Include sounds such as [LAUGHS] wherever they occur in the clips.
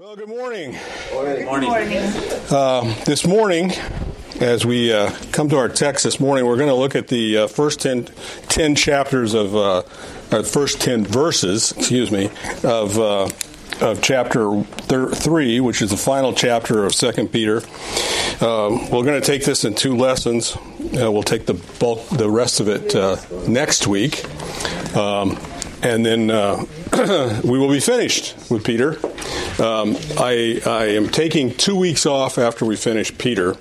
Well, good morning. Good morning. Uh, this morning, as we uh, come to our text this morning, we're going to look at the uh, first 10, 10 chapters of, uh, or first 10 verses, excuse me, of, uh, of chapter thir- 3, which is the final chapter of 2 Peter. Um, we're going to take this in two lessons. Uh, we'll take the bulk, the rest of it uh, next week. Um, and then uh, [CLEARS THROAT] we will be finished with Peter. Um, I, I, am taking two weeks off after we finish Peter.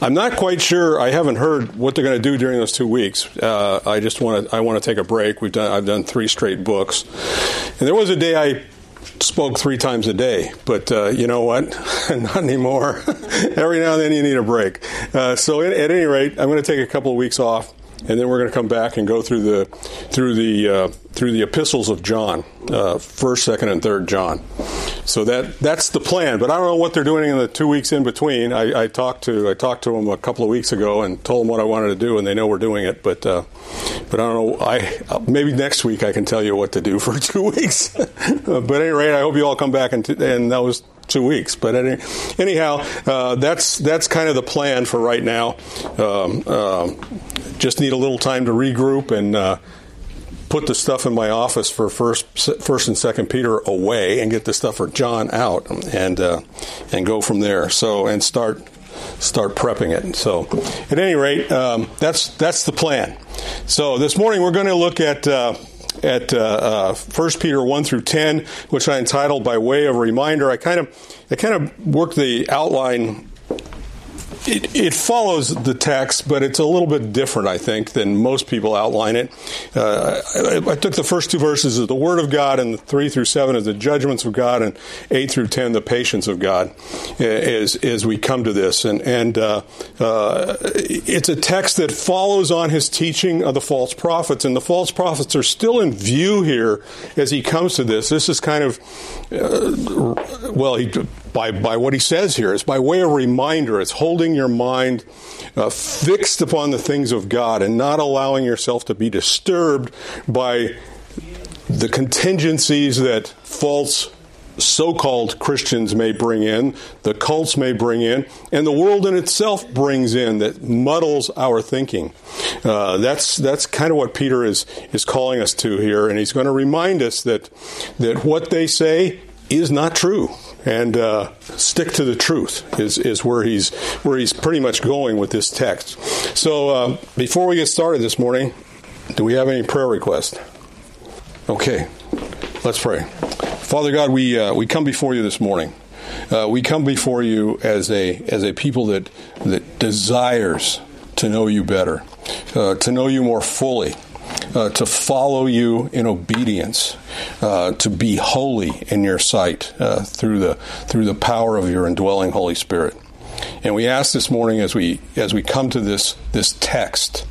I'm not quite sure. I haven't heard what they're going to do during those two weeks. Uh, I just want to. I want to take a break. We've done. I've done three straight books, and there was a day I spoke three times a day, but uh, you know what? [LAUGHS] Not anymore. [LAUGHS] Every now and then you need a break. Uh, so at, at, any rate, I'm going to take a couple of weeks off, and then we're going to come back and go through the through the uh, through the epistles of John, uh, first, second, and third John. So that that's the plan. But I don't know what they're doing in the two weeks in between. I, I talked to I talked to them a couple of weeks ago and told them what I wanted to do, and they know we're doing it. But uh, but I don't know. I maybe next week I can tell you what to do for [LAUGHS] two weeks. [LAUGHS] but at any rate, I hope you all come back and and that was two weeks. But any, anyhow, uh, that's that's kind of the plan for right now. Um, uh, just need a little time to regroup and uh, put the stuff in my office for first, first and second Peter away, and get the stuff for John out, and uh, and go from there. So and start start prepping it. So, at any rate, um, that's that's the plan. So this morning we're going to look at. At uh, uh, 1 Peter 1 through 10, which I entitled by way of reminder. I kind of I kind of worked the outline it, it, follows the text, but it's a little bit different, I think, than most people outline it. Uh, I, I, took the first two verses of the Word of God, and the three through seven as the judgments of God, and eight through ten the patience of God, as as we come to this. And and uh, uh, it's a text that follows on his teaching of the false prophets, and the false prophets are still in view here as he comes to this. This is kind of uh, well, he by, by what he says here. It's by way of reminder. It's holding your mind uh, fixed upon the things of God and not allowing yourself to be disturbed by the contingencies that false so called Christians may bring in, the cults may bring in, and the world in itself brings in that muddles our thinking. Uh, that's that's kind of what Peter is is calling us to here, and he's going to remind us that that what they say is not true and uh, stick to the truth is, is where he's where he's pretty much going with this text. So uh, before we get started this morning, do we have any prayer requests? Okay, let's pray. Father God, we uh, we come before you this morning. Uh, we come before you as a as a people that that desires to know you better, uh, to know you more fully, uh, to follow you in obedience, uh, to be holy in your sight uh, through the through the power of your indwelling Holy Spirit. And we ask this morning, as we as we come to this this text,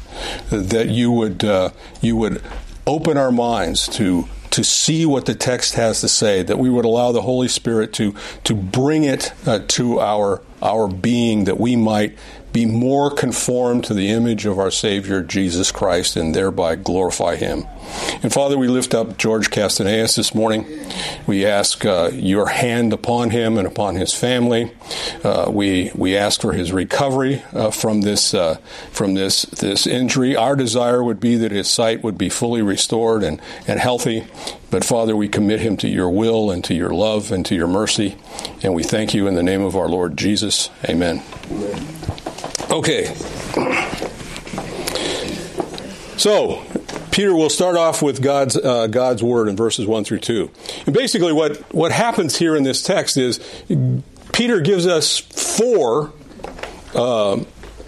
that you would uh, you would open our minds to to see what the text has to say, that we would allow the Holy Spirit to to bring it uh, to our our being, that we might be more conformed to the image of our Savior Jesus Christ and thereby glorify Him. And Father, we lift up George Castaneas this morning. We ask uh, your hand upon him and upon his family. Uh, we we ask for his recovery uh, from this uh, from this this injury. Our desire would be that his sight would be fully restored and and healthy. But Father, we commit him to your will and to your love and to your mercy, and we thank you in the name of our Lord Jesus. Amen. Okay. So, Peter will start off with God's uh, God's word in verses one through two, and basically what what happens here in this text is Peter gives us four uh,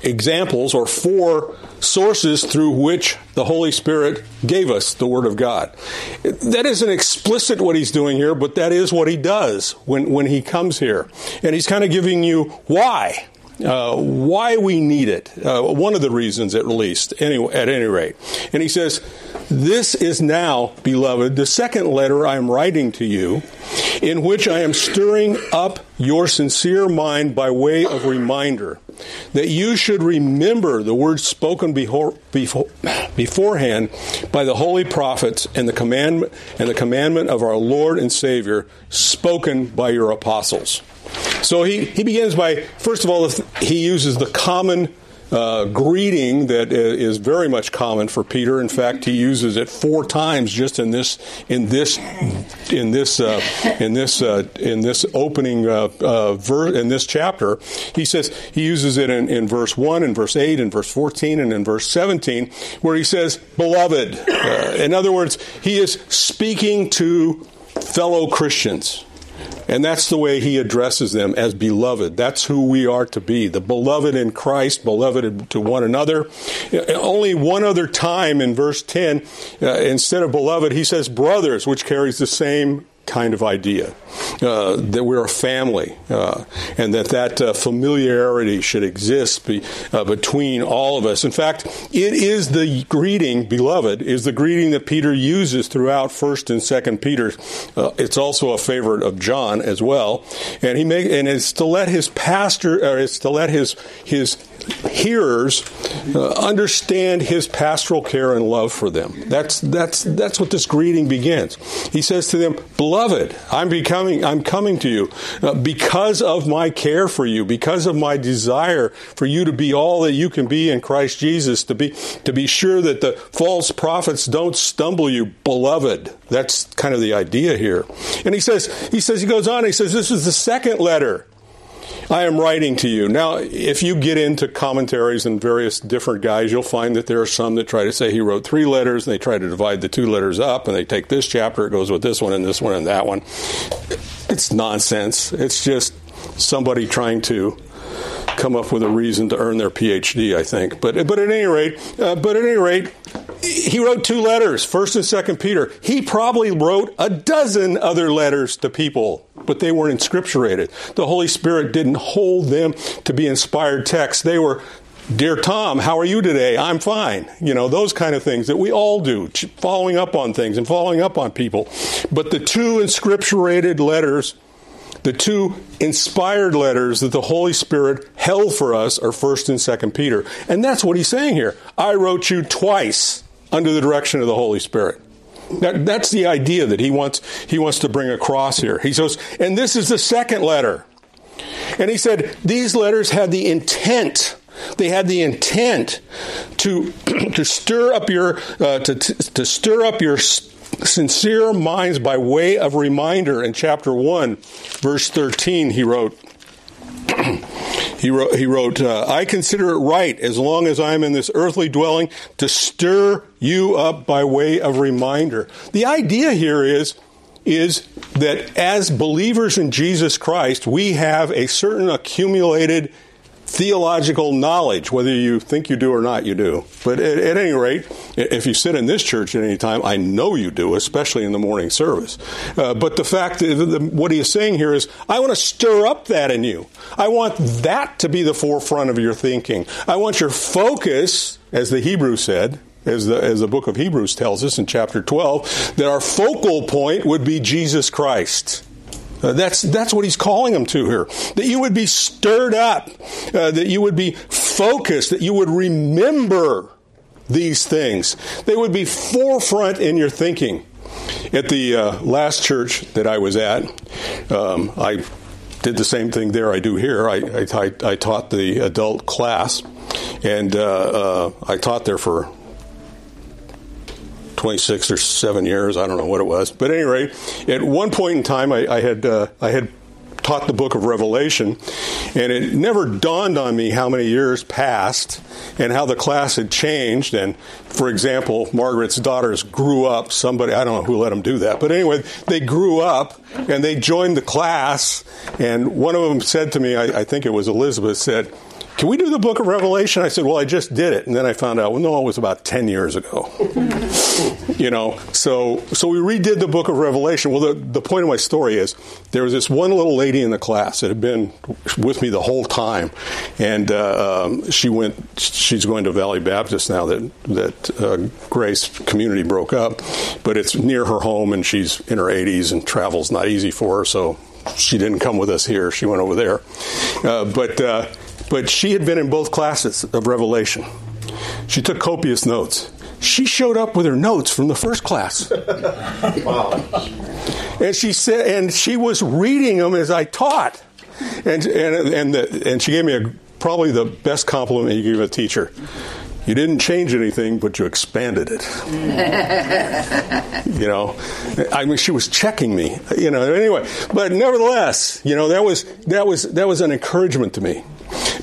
examples or four sources through which the Holy Spirit gave us the Word of God. That isn't explicit what he's doing here, but that is what he does when, when he comes here. And he's kind of giving you why uh, why we need it. Uh, one of the reasons, at least, anyway, at any rate. And he says, This is now, beloved, the second letter I am writing to you, in which I am stirring up your sincere mind by way of reminder that you should remember the words spoken before, before, beforehand by the holy prophets and the commandment and the commandment of our Lord and Savior spoken by your apostles. So he, he begins by first of all he uses the common uh, greeting that is very much common for Peter. In fact, he uses it four times just in this in this in this uh, in this uh, in this opening uh, uh, verse in this chapter. He says he uses it in, in verse one, in verse eight, in verse fourteen, and in verse seventeen, where he says, "Beloved." Uh, in other words, he is speaking to fellow Christians. And that's the way he addresses them as beloved. That's who we are to be. The beloved in Christ, beloved to one another. Only one other time in verse 10, uh, instead of beloved, he says brothers, which carries the same kind of idea uh, that we're a family uh, and that that uh, familiarity should exist be, uh, between all of us. In fact, it is the greeting, beloved, is the greeting that Peter uses throughout First and Second Peter. Uh, it's also a favorite of John as well, and he make and it's to let his pastor or it's to let his his hearers uh, understand his pastoral care and love for them. That's that's that's what this greeting begins. He says to them, "Beloved, I'm becoming I'm coming to you uh, because of my care for you, because of my desire for you to be all that you can be in Christ Jesus, to be to be sure that the false prophets don't stumble you, beloved." That's kind of the idea here. And he says he says he goes on, he says this is the second letter I am writing to you. Now, if you get into commentaries and various different guys, you'll find that there are some that try to say he wrote three letters and they try to divide the two letters up and they take this chapter, it goes with this one and this one and that one. It's nonsense. It's just somebody trying to come up with a reason to earn their PhD, I think. But but at any rate, uh, but at any rate, he wrote two letters, First and Second Peter. He probably wrote a dozen other letters to people, but they weren't inscripturated. The Holy Spirit didn't hold them to be inspired texts. They were Dear Tom, how are you today? I'm fine. You know, those kind of things that we all do, following up on things and following up on people. But the two inscripturated letters the two inspired letters that the Holy Spirit held for us are 1st and 2nd Peter. And that's what he's saying here. I wrote you twice under the direction of the Holy Spirit. That, that's the idea that he wants, he wants to bring across here. He says, and this is the second letter. And he said, these letters had the intent they had the intent to [CLEARS THROAT] to stir up your uh, to, to stir up your sincere minds by way of reminder in chapter 1 verse 13 he wrote [CLEARS THROAT] he wrote, he wrote uh, I consider it right, as long as I'm in this earthly dwelling, to stir you up by way of reminder. The idea here is, is that as believers in Jesus Christ, we have a certain accumulated theological knowledge, whether you think you do or not, you do. But at, at, any rate, if you sit in this church at any time, I know you do, especially in the morning service. Uh, but the fact that what he is saying here is, I want to stir up that in you. I want that to be the forefront of your thinking. I want your focus, as the Hebrew said, as the, as the book of Hebrews tells us in chapter 12, that our focal point would be Jesus Christ. Uh, that's, that's what he's calling them to here. That you would be stirred up, uh, that you would be focused, that you would remember these things. They would be forefront in your thinking. At the uh, last church that I was at, um, I did the same thing there I do here. I, I, I taught the adult class, and uh, uh, I taught there for 26 or seven years. I don't know what it was, but at any rate, at one point in time, I, I had uh, I had taught the book of Revelation, and it never dawned on me how many years passed and how the class had changed. And for example, Margaret's daughters grew up. Somebody, I don't know who let them do that, but anyway, they grew up and they joined the class. And one of them said to me, I, I think it was Elizabeth, said, can we do the book of Revelation? I said, well, I just did it. And then I found out, well, no, it was about 10 years ago. [LAUGHS] you know, so, so we redid the book of Revelation. Well, the, the point of my story is there was this one little lady in the class that had been with me the whole time. And uh, um, she went, she's going to Valley Baptist now that, that uh, Grace Community broke up. But it's near her home and she's in her 80s and travel's not easy for her. So she didn't come with us here. She went over there. Uh, but, uh, but she had been in both classes of Revelation. She took copious notes. She showed up with her notes from the first class. wow. And she said, and she was reading them as I taught. And, and, and, the, and she gave me a, probably the best compliment you give a teacher. You didn't change anything, but you expanded it. [LAUGHS] you know, I mean, she was checking me. You know, anyway. But nevertheless, you know, that was that was that was an encouragement to me.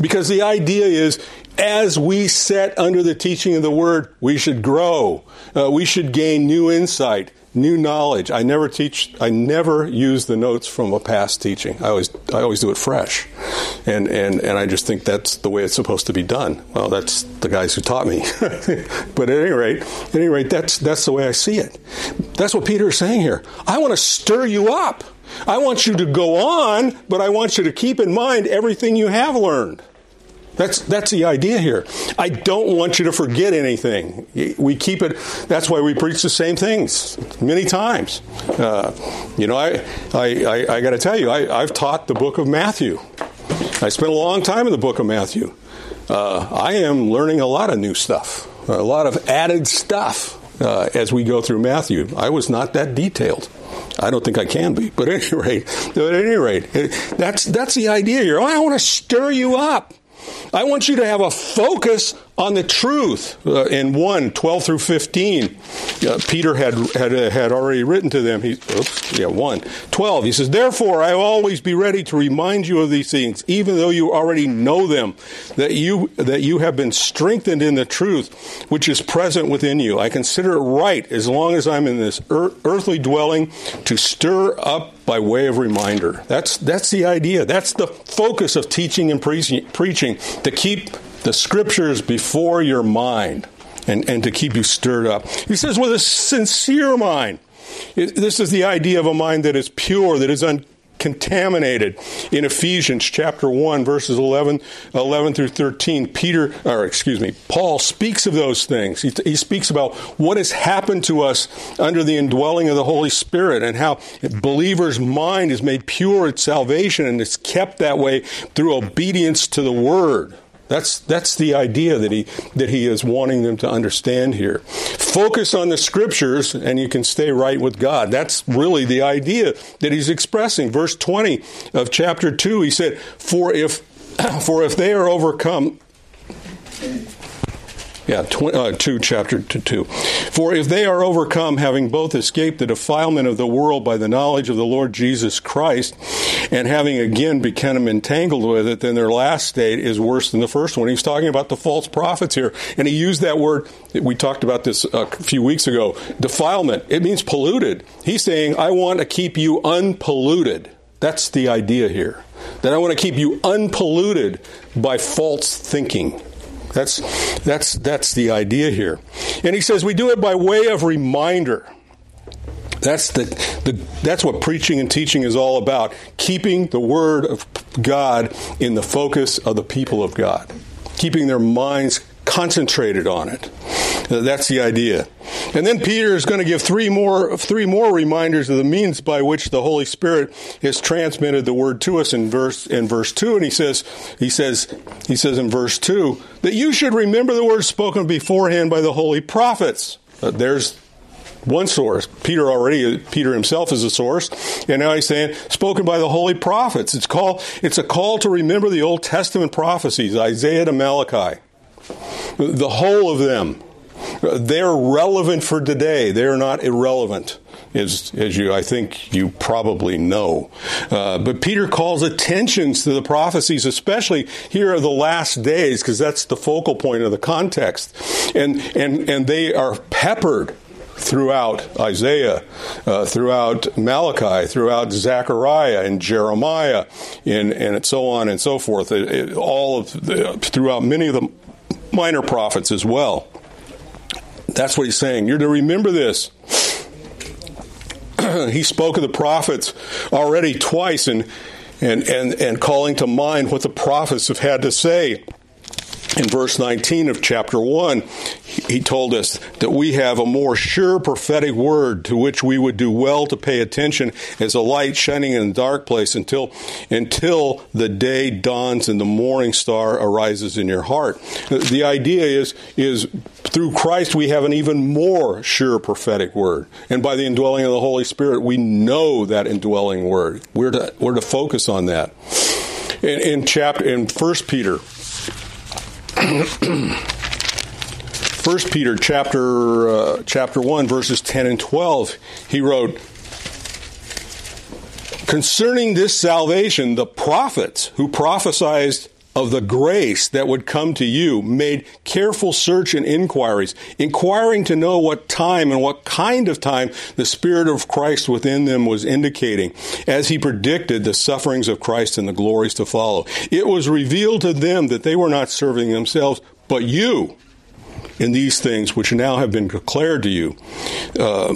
Because the idea is, as we set under the teaching of the word, we should grow. Uh, we should gain new insight, new knowledge. I never teach. I never use the notes from a past teaching. I always, I always do it fresh, and and and I just think that's the way it's supposed to be done. Well, that's the guys who taught me. [LAUGHS] but at any rate, at any rate, that's that's the way I see it. That's what Peter is saying here. I want to stir you up. I want you to go on, but I want you to keep in mind everything you have learned. That's, that's the idea here. I don't want you to forget anything. We keep it, that's why we preach the same things many times. Uh, you know, I, I, I, I got to tell you, I, I've taught the book of Matthew. I spent a long time in the book of Matthew. Uh, I am learning a lot of new stuff, a lot of added stuff uh, as we go through Matthew. I was not that detailed. I don't think I can be, but at any rate, at any rate, that's that's the idea here. I want to stir you up. I want you to have a focus on the truth. Uh, in 1, 12 through 15, uh, Peter had, had, uh, had already written to them. He, oops, yeah, 1, 12. He says, Therefore, I will always be ready to remind you of these things, even though you already know them, that you, that you have been strengthened in the truth which is present within you. I consider it right, as long as I'm in this earthly dwelling, to stir up by way of reminder. That's, that's the idea. That's the focus of teaching and preaching, preaching to keep the scriptures before your mind and, and to keep you stirred up. He says, with a sincere mind. This is the idea of a mind that is pure, that is un, contaminated. In Ephesians chapter 1 verses 11, 11 through 13, Peter, or excuse me, Paul speaks of those things. He, he speaks about what has happened to us under the indwelling of the Holy Spirit and how believer's mind is made pure at salvation and it's kept that way through obedience to the word. That's, that's the idea that he, that he is wanting them to understand here. Focus on the scriptures and you can stay right with God. That's really the idea that he's expressing. Verse 20 of chapter 2, he said, For if, [CLEARS THROAT] for if they are overcome, yeah, tw- uh, 2, chapter 2. For if they are overcome, having both escaped the defilement of the world by the knowledge of the Lord Jesus Christ, and having again become entangled with it, then their last state is worse than the first one. He's talking about the false prophets here. And he used that word, we talked about this a few weeks ago, defilement. It means polluted. He's saying, I want to keep you unpolluted. That's the idea here. That I want to keep you unpolluted by false thinking. That's, that's, that's the idea here. And he says we do it by way of reminder. That's, the, the, that's what preaching and teaching is all about. Keeping the Word of God in the focus of the people of God. Keeping their minds concentrated on it. That's the idea. And then Peter is going to give three more three more reminders of the means by which the Holy Spirit has transmitted the word to us in verse in verse 2 and he says he says he says in verse 2 that you should remember the words spoken beforehand by the holy prophets. Uh, there's one source. Peter already, Peter himself is a source, and now he's saying spoken by the holy prophets. It's call, it's a call to remember the Old Testament prophecies, Isaiah to Malachi, the whole of them. They're relevant for today. They're not irrelevant, as, as you, I think you probably know. Uh, but Peter calls attention to the prophecies, especially here are the last days, because that's the focal point of the context. And, and, and they are peppered throughout Isaiah, uh, throughout Malachi, throughout Zechariah and Jeremiah, and, and so on and so forth. It, it, all of the, throughout many of the minor prophets as well. That's what he's saying. You're to remember this. [CLEARS THROAT] he spoke of the prophets already twice and, and, and, and calling to mind what the prophets have had to say in verse 19 of chapter 1, he told us that we have a more sure prophetic word to which we would do well to pay attention as a light shining in a dark place until, until the day dawns and the morning star arises in your heart. The idea is, is through Christ we have an even more sure prophetic word. And by the indwelling of the Holy Spirit, we know that indwelling word. We're to, we're to focus on that. In, in chapter, in 1 Peter, [COUGHS] First Peter chapter uh, chapter 1 verses 10 and 12 he wrote concerning this salvation the prophets who prophesied of the grace that would come to you made careful search and inquiries, inquiring to know what time and what kind of time the Spirit of Christ within them was indicating, as he predicted the sufferings of Christ and the glories to follow. It was revealed to them that they were not serving themselves, but you in these things which now have been declared to you. Uh,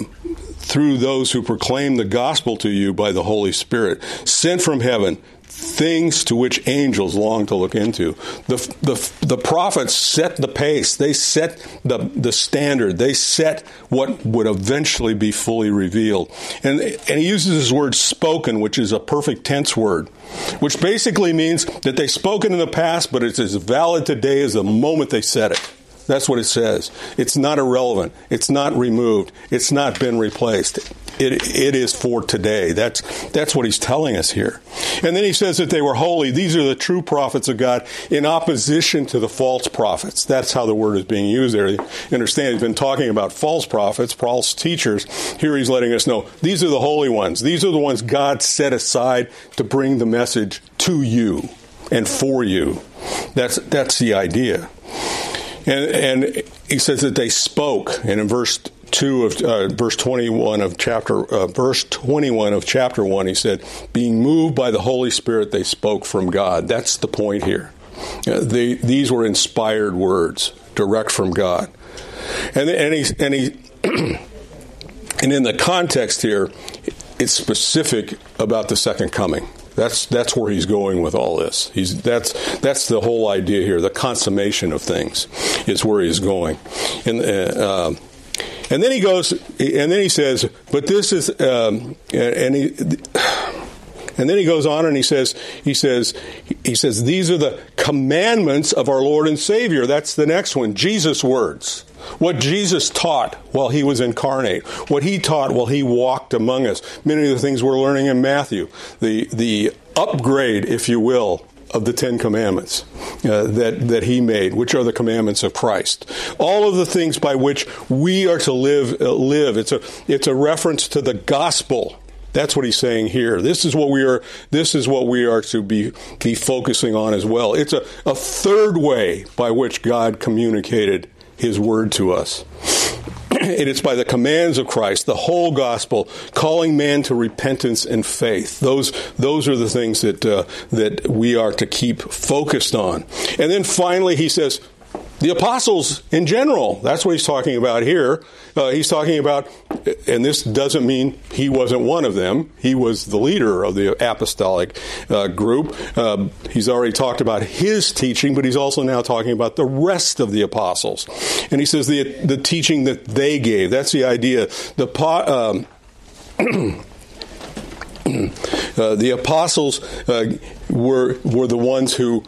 through those who proclaim the gospel to you by the Holy Spirit, sent from heaven, things to which angels long to look into. The, the, the prophets set the pace, they set the, the standard, they set what would eventually be fully revealed. And, and he uses this word spoken, which is a perfect tense word, which basically means that they spoken in the past, but it's as valid today as the moment they said it. That's what it says. It's not irrelevant. It's not removed. It's not been replaced. It, it is for today. That's, that's what he's telling us here. And then he says that they were holy. These are the true prophets of God in opposition to the false prophets. That's how the word is being used there. You understand, he's been talking about false prophets, false teachers. Here he's letting us know these are the holy ones. These are the ones God set aside to bring the message to you and for you. That's, that's the idea. And, and he says that they spoke, and in verse two of uh, verse twenty one of chapter uh, verse twenty one of chapter one, he said, "Being moved by the Holy Spirit, they spoke from God." That's the point here. Uh, they, these were inspired words, direct from God, and and he and he [CLEARS THROAT] and in the context here, it's specific about the second coming. That's that's where he's going with all this. He's that's that's the whole idea here. The consummation of things is where he's going, and uh, um, and then he goes, and then he says, but this is, um, and he. And then he goes on and he says, he says, he says, these are the commandments of our Lord and Savior. That's the next one. Jesus' words. What Jesus taught while he was incarnate. What he taught while he walked among us. Many of the things we're learning in Matthew. The, the upgrade, if you will, of the Ten Commandments uh, that, that he made, which are the commandments of Christ. All of the things by which we are to live, uh, live. It's a, it's a reference to the gospel that's what he's saying here. This is what we are. This is what we are to be be focusing on as well. It's a, a third way by which God communicated His word to us. [CLEARS THROAT] and it's by the commands of Christ, the whole gospel, calling man to repentance and faith. Those those are the things that uh, that we are to keep focused on. And then finally, he says, the apostles in general. That's what he's talking about here. Uh, he's talking about, and this doesn't mean he wasn't one of them. He was the leader of the apostolic uh, group. Uh, he's already talked about his teaching, but he's also now talking about the rest of the apostles. And he says the the teaching that they gave. That's the idea. The um, [CLEARS THROAT] uh, the apostles uh, were were the ones who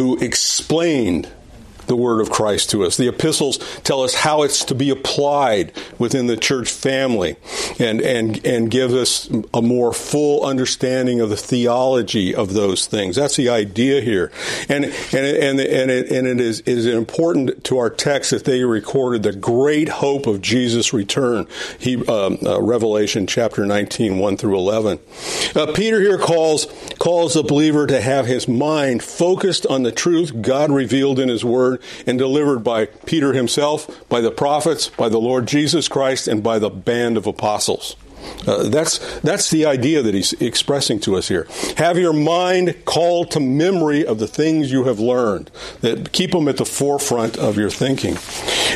who explained the word of Christ to us. The epistles tell us how it's to be applied within the church family and, and, and give us a more full understanding of the theology of those things. That's the idea here. And, and, and, and, it, and it is, is important to our text that they recorded the great hope of Jesus' return. He, um, uh, Revelation chapter 19, 1 through 11. Uh, Peter here calls calls the believer to have his mind focused on the truth God revealed in his word and delivered by Peter himself, by the prophets, by the Lord Jesus Christ, and by the band of apostles. Uh, that's that's the idea that he's expressing to us here. Have your mind called to memory of the things you have learned. That keep them at the forefront of your thinking.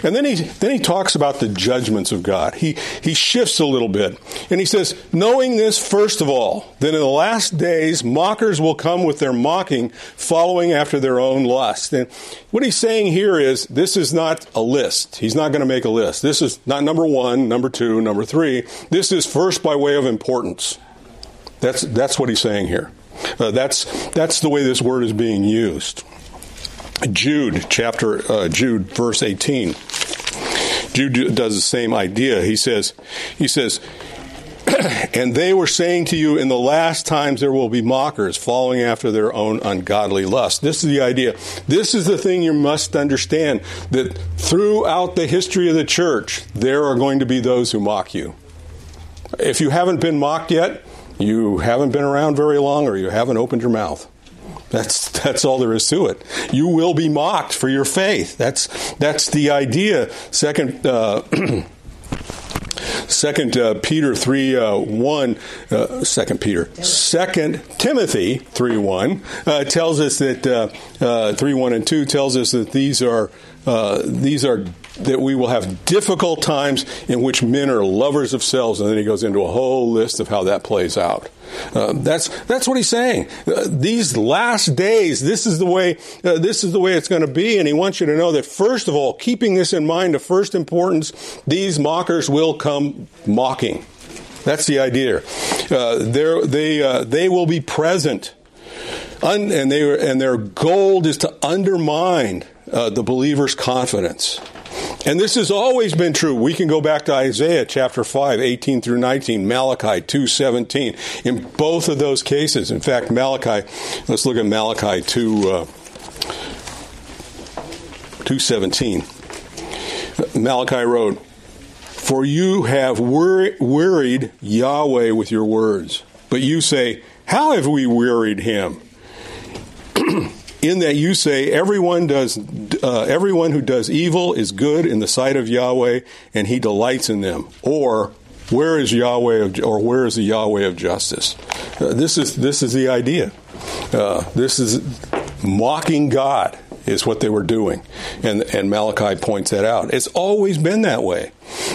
And then he then he talks about the judgments of God. He he shifts a little bit and he says, knowing this first of all, that in the last days mockers will come with their mocking, following after their own lust. And what he's saying here is this is not a list. He's not going to make a list. This is not number one, number two, number three. This is first by way of importance. That's, that's what he's saying here. Uh, that's, that's the way this word is being used. Jude, chapter, uh, Jude, verse 18. Jude does the same idea. He says, he says, [CLEARS THROAT] and they were saying to you, in the last times there will be mockers following after their own ungodly lust. This is the idea. This is the thing you must understand that throughout the history of the church, there are going to be those who mock you. If you haven't been mocked yet, you haven't been around very long or you haven't opened your mouth. That's that's all there is to it. You will be mocked for your faith. That's that's the idea. Second. Uh, [CLEARS THROAT] Second uh, Peter three uh, one, uh, Second Peter, Second Timothy three one uh, tells us that uh, uh, three one and two tells us that these are these are that we will have difficult times in which men are lovers of selves, and then he goes into a whole list of how that plays out. Uh, that's that's what he's saying. Uh, these last days, this is the way uh, this is the way it's going to be, and he wants you to know that first of all, keeping this in mind, of first importance, these mockers will come mocking. That's the idea. Uh, they uh, they will be present, Un- and they and their goal is to undermine uh, the believer's confidence. And this has always been true. We can go back to Isaiah chapter 5, 18 through 19, Malachi 2, 17. In both of those cases, in fact, Malachi, let's look at Malachi 2, uh, 217. Malachi wrote, For you have wearied Yahweh with your words, but you say, How have we wearied him? In that you say everyone does uh, everyone who does evil is good in the sight of Yahweh and he delights in them. Or where is Yahweh of, or where is the Yahweh of justice? Uh, this is this is the idea. Uh, this is mocking God is what they were doing. And and Malachi points that out. It's always been that way.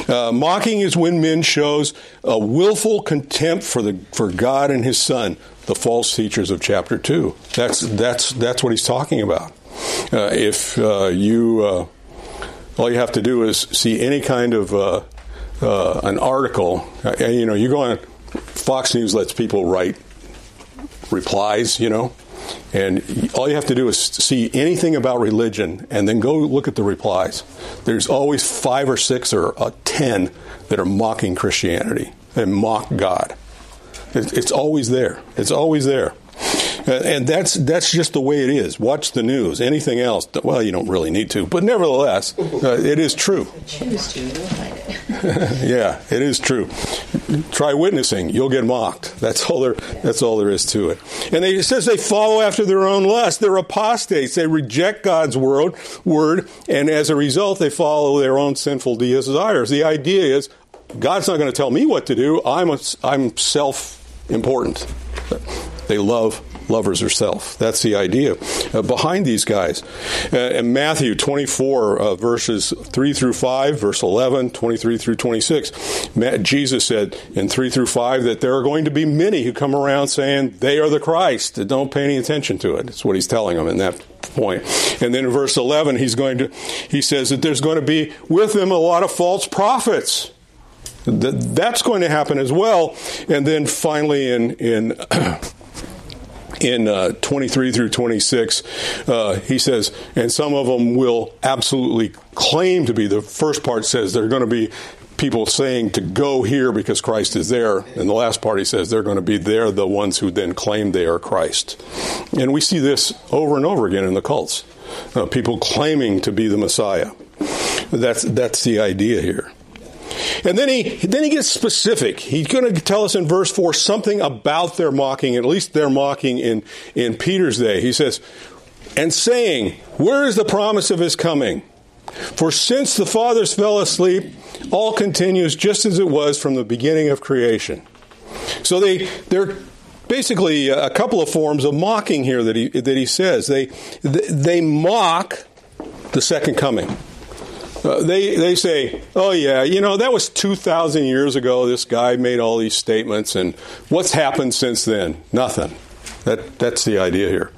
Uh, mocking is when men shows a willful contempt for the for God and his son the false teachers of chapter 2. That's, that's, that's what he's talking about. Uh, if uh, you, uh, all you have to do is see any kind of uh, uh, an article, uh, you know, you go on Fox News lets people write replies, you know, and all you have to do is see anything about religion and then go look at the replies. There's always five or six or ten that are mocking Christianity and mock God. It's always there. It's always there. And that's that's just the way it is. Watch the news. Anything else? Well, you don't really need to, but nevertheless, uh, it is true. Choose to, [LAUGHS] yeah, it is true. Try witnessing, you'll get mocked. That's all there. That's all there is to it. And they, it says they follow after their own lust. They're apostates. They reject God's word, word, and as a result, they follow their own sinful desires. The idea is God's not going to tell me what to do. I'm a, I'm self important. They love lovers or self. That's the idea uh, behind these guys. Uh, in Matthew 24, uh, verses 3 through 5, verse 11, 23 through 26, Matt, Jesus said in 3 through 5 that there are going to be many who come around saying they are the Christ. Don't pay any attention to it. That's what he's telling them in that point. And then in verse 11, he's going to, he says that there's going to be with them a lot of false prophets that's going to happen as well. And then finally, in in [CLEARS THROAT] in uh, 23 through 26, uh, he says, and some of them will absolutely claim to be. The first part says they're going to be people saying to go here because Christ is there. And the last part he says they're going to be there, the ones who then claim they are Christ. And we see this over and over again in the cults. Uh, people claiming to be the Messiah. That's, that's the idea here. And then he then he gets specific. He's going to tell us in verse four something about their mocking, at least their mocking in in Peter's day. He says, "And saying, Where is the promise of his coming? For since the fathers fell asleep, all continues just as it was from the beginning of creation." So they they're basically a couple of forms of mocking here that he that he says. They they mock the second coming. Uh, they they say, "Oh yeah, you know that was two thousand years ago. This guy made all these statements, and what's happened since then? Nothing." That that's the idea here.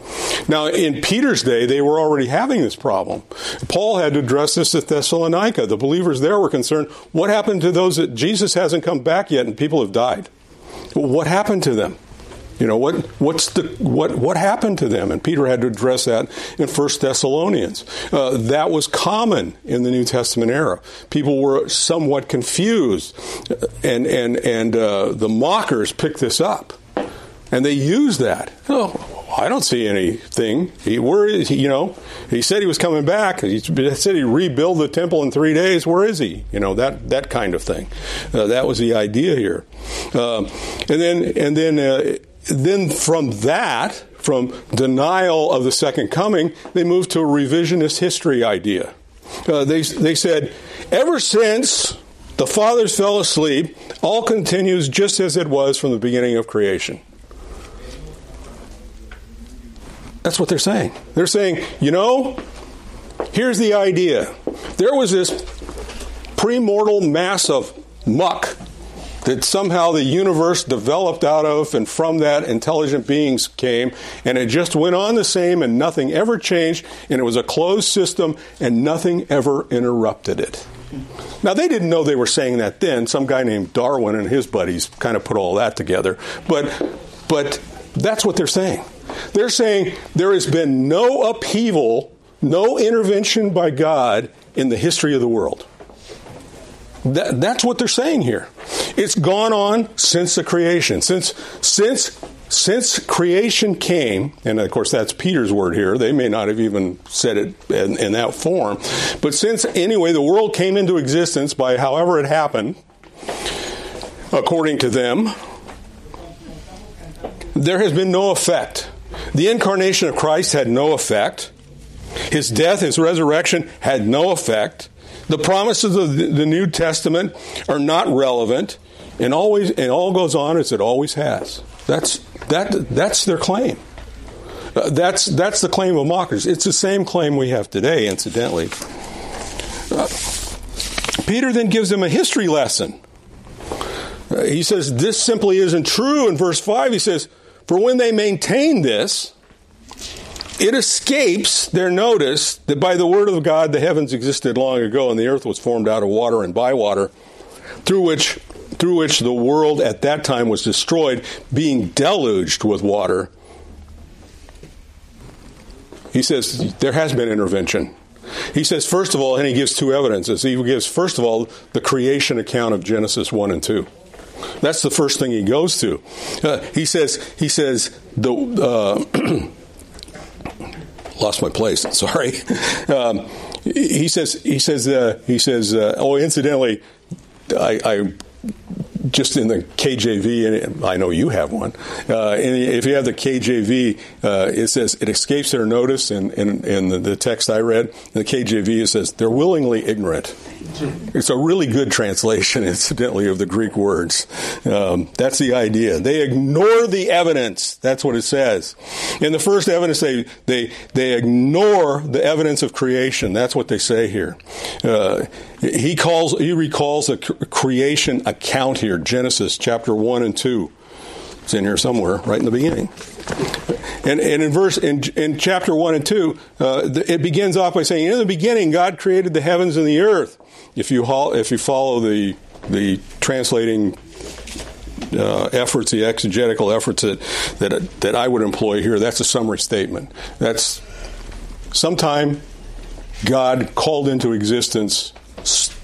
Now, in Peter's day, they were already having this problem. Paul had to address this at Thessalonica. The believers there were concerned: what happened to those that Jesus hasn't come back yet, and people have died? What happened to them? You know what? What's the what? What happened to them? And Peter had to address that in First Thessalonians. Uh, that was common in the New Testament era. People were somewhat confused, and and and uh, the mockers picked this up, and they used that. Oh, I don't see anything. He, where is he? You know, he said he was coming back. He said he'd rebuild the temple in three days. Where is he? You know that that kind of thing. Uh, that was the idea here, um, and then and then uh, then from that, from denial of the second coming, they moved to a revisionist history idea. Uh, they, they said, ever since the fathers fell asleep, all continues just as it was from the beginning of creation. That's what they're saying. They're saying, you know, here's the idea. There was this premortal mass of muck that somehow the universe developed out of, and from that, intelligent beings came, and it just went on the same, and nothing ever changed, and it was a closed system, and nothing ever interrupted it. Now, they didn't know they were saying that then. Some guy named Darwin and his buddies kind of put all that together. But, but that's what they're saying. They're saying there has been no upheaval, no intervention by God in the history of the world. That, that's what they're saying here. It's gone on since the creation. Since since since creation came, and of course that's Peter's word here. They may not have even said it in, in that form, but since anyway the world came into existence by however it happened, according to them, there has been no effect. The incarnation of Christ had no effect. His death, his resurrection had no effect. The promises of the New Testament are not relevant, and always and all goes on as it always has. That's that that's their claim. Uh, that's that's the claim of mockers. It's the same claim we have today, incidentally. Uh, Peter then gives them a history lesson. Uh, he says this simply isn't true. In verse five, he says, "For when they maintain this." It escapes their notice that by the word of God the heavens existed long ago and the earth was formed out of water and by water, through which through which the world at that time was destroyed, being deluged with water. He says there has been intervention. He says, first of all, and he gives two evidences. He gives, first of all, the creation account of Genesis 1 and 2. That's the first thing he goes to. Uh, he says, he says, the, uh, [CLEARS THROAT] lost my place. [LAUGHS] Sorry. Um, he says. He says. Uh, he says. Uh, oh, incidentally, I, I just in the KJV, and I know you have one. Uh, and if you have the KJV, uh, it says it escapes their notice. In, in, in the, the, text I read, in the KJV, it says they're willingly ignorant. It's a really good translation, [LAUGHS] incidentally, of the Greek words. Um, that's the idea. They ignore the evidence. That's what it says. In the first evidence, they they they ignore the evidence of creation. That's what they say here. Uh, he calls he recalls a creation account here, Genesis chapter one and two. It's in here somewhere, right in the beginning. And, and in verse in, in chapter one and two, uh, it begins off by saying, "In the beginning, God created the heavens and the earth." If you if you follow the the translating uh, efforts, the exegetical efforts that, that that I would employ here, that's a summary statement. That's sometime God called into existence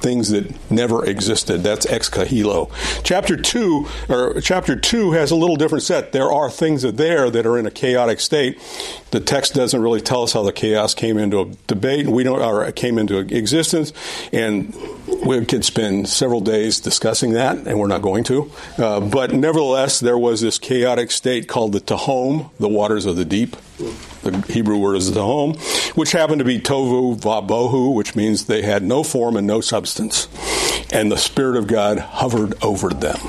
things that never existed. That's ex nihilo. Chapter two, or chapter two, has a little different set. There are things that there that are in a chaotic state. The text doesn't really tell us how the chaos came into a debate. We don't, or came into existence, and we could spend several days discussing that, and we're not going to. Uh, but nevertheless, there was this chaotic state called the Tehom, the waters of the deep. The Hebrew word is Tehom, which happened to be Tovu Vabohu, which means they had no form and no substance. And the Spirit of God hovered over them.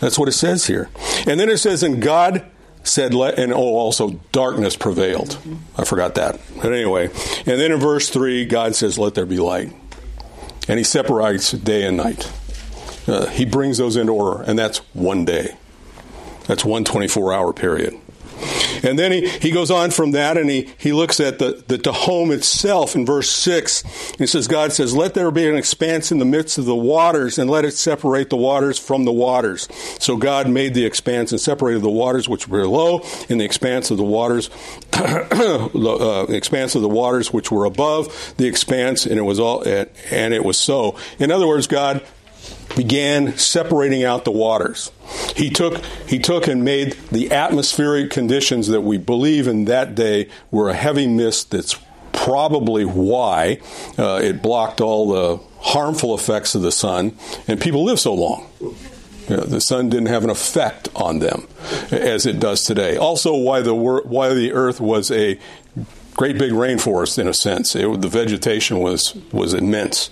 That's what it says here. And then it says, and God said, let, and oh, also darkness prevailed. I forgot that. But anyway, and then in verse 3, God says, let there be light. And he separates day and night. Uh, he brings those into order, and that's one day. That's one 24 hour period. And then he, he goes on from that and he, he looks at the, the, home itself in verse 6. He says, God says, Let there be an expanse in the midst of the waters and let it separate the waters from the waters. So God made the expanse and separated the waters which were below in the expanse of the waters, [COUGHS] the uh, expanse of the waters which were above the expanse, and it was all, and it was so. In other words, God began separating out the waters. He took, he took and made the atmospheric conditions that we believe in that day were a heavy mist that's probably why uh, it blocked all the harmful effects of the sun, and people live so long. You know, the sun didn't have an effect on them as it does today. Also, why the why the Earth was a great big rainforest in a sense. It, the vegetation was was immense.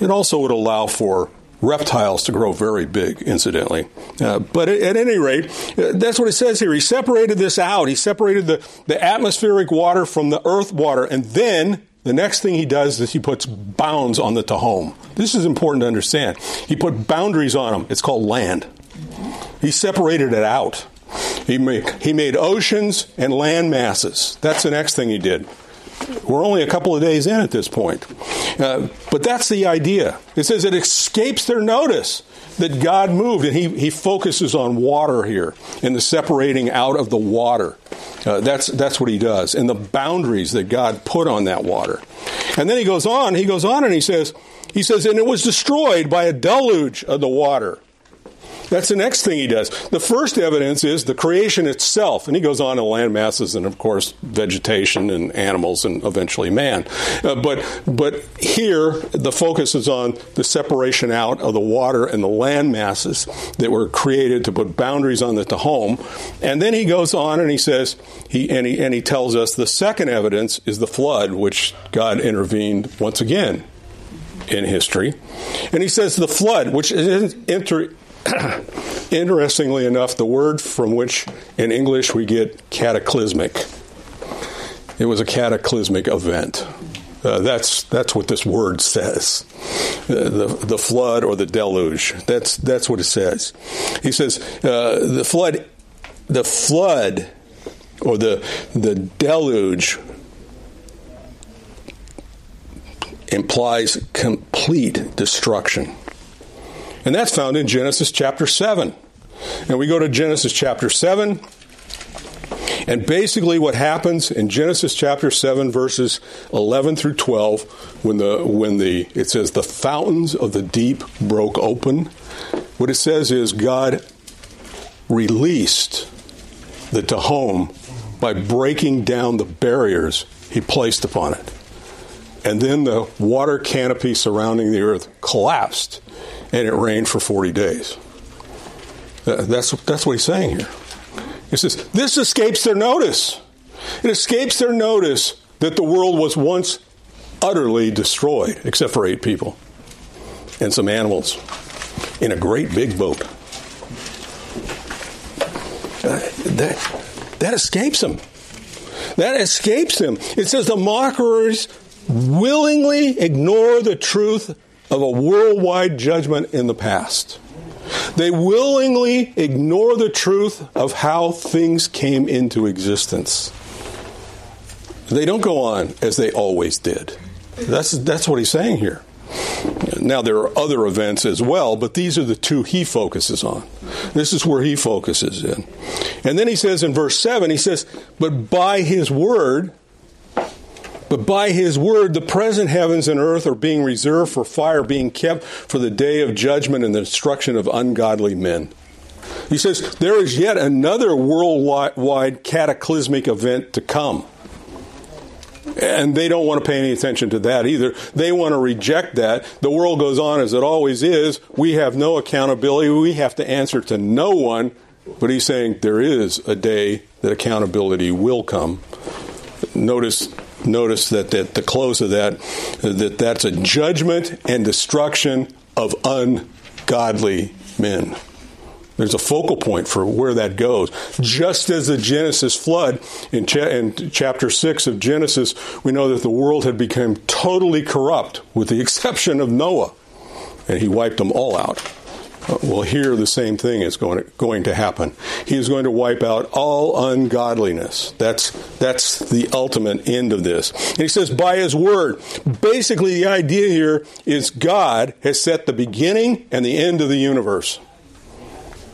It also would allow for reptiles to grow very big, incidentally. Uh, but at, at, any rate, uh, that's what it says here. He separated this out. He separated the, the atmospheric water from the earth water. And then the next thing he does is he puts bounds on the Tehom. This is important to understand. He put boundaries on them. It's called land. He separated it out. He made, he made oceans and land masses. That's the next thing he did. We're only a couple of days in at this point. Uh, but that's the idea. It says it escapes their notice that God moved, and he, he focuses on water here and the separating out of the water. Uh, that's, that's what he does, and the boundaries that God put on that water. And then he goes on, he goes on and he says, he says, and it was destroyed by a deluge of the water. That's the next thing he does. The first evidence is the creation itself, and he goes on to land masses and, of course, vegetation and animals and eventually man. Uh, but but here the focus is on the separation out of the water and the land masses that were created to put boundaries on the Tehom. And then he goes on and he says he and he and he tells us the second evidence is the flood, which God intervened once again in history. And he says the flood, which is inter, [COUGHS] Interestingly enough, the word from which in English we get cataclysmic, it was a cataclysmic event. Uh, that's that's what this word says. Uh, the the flood or the deluge. That's that's what it says. He says uh, the flood, the flood, or the the deluge implies complete destruction. And that's found in Genesis chapter 7. And we go to Genesis chapter 7. And basically, what happens in Genesis chapter 7, verses 11 through 12, when, the, when the, it says, the fountains of the deep broke open, what it says is God released the Tehom by breaking down the barriers he placed upon it. And then the water canopy surrounding the earth collapsed and it rained for 40 days. That's, that's what he's saying here. He says, This escapes their notice. It escapes their notice that the world was once utterly destroyed, except for eight people and some animals in a great big boat. Uh, that, that escapes them. That escapes them. It says the mockers willingly ignore the truth of a worldwide judgment in the past. They willingly ignore the truth of how things came into existence. They don't go on as they always did. That's, that's what he's saying here. Now, there are other events as well, but these are the two he focuses on. This is where he focuses in. And then he says in verse 7, he says, But by his word, But by his word, the present heavens and earth are being reserved for fire, being kept for the day of judgment and the destruction of ungodly men. He says there is yet another worldwide cataclysmic event to come. And they don't want to pay any attention to that either. They want to reject that. The world goes on as it always is. We have no accountability. We have to answer to no one. But he's saying there is a day that accountability will come. Notice notice that at the close of that that that's a judgment and destruction of ungodly men. There's a focal point for where that goes. Just as the Genesis flood in, cha- in, chapter 6 of Genesis, we know that the world had become totally corrupt with the [LAUGHS] exception of Noah, and he wiped them all out. Well, here the same thing is going to, going to happen. He is going to wipe out all ungodliness. That's, that's the ultimate end of this. And he says, by his word. Basically, the idea here is God has set the beginning and the end of the universe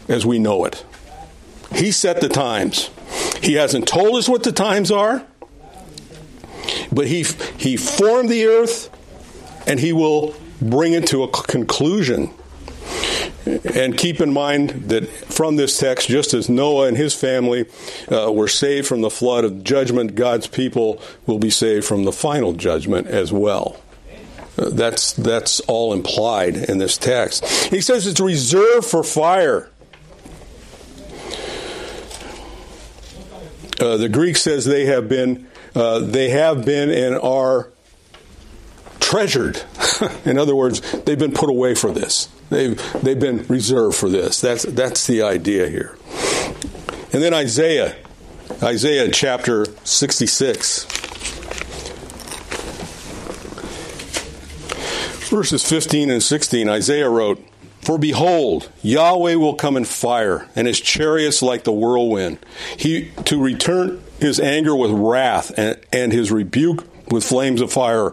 as we know it. He set the times. He hasn't told us what the times are, but he, he formed the earth and he will bring it to a conclusion. And keep in mind that from this text, just as Noah and his family uh, were saved from the flood of judgment, God's people will be saved from the final judgment as well. Uh, that's that's all implied in this text. He says it's reserved for fire. Uh, the Greek says they have been uh, they have been and are treasured. [LAUGHS] in other words, they've been put away for this. They've they've been reserved for this. That's that's the idea here. And then Isaiah, Isaiah chapter sixty six. Verses 15 and 16, Isaiah wrote, for behold, Yahweh will come in fire, and his chariots like the whirlwind. He to return his anger with wrath, and, and his rebuke with flames of fire.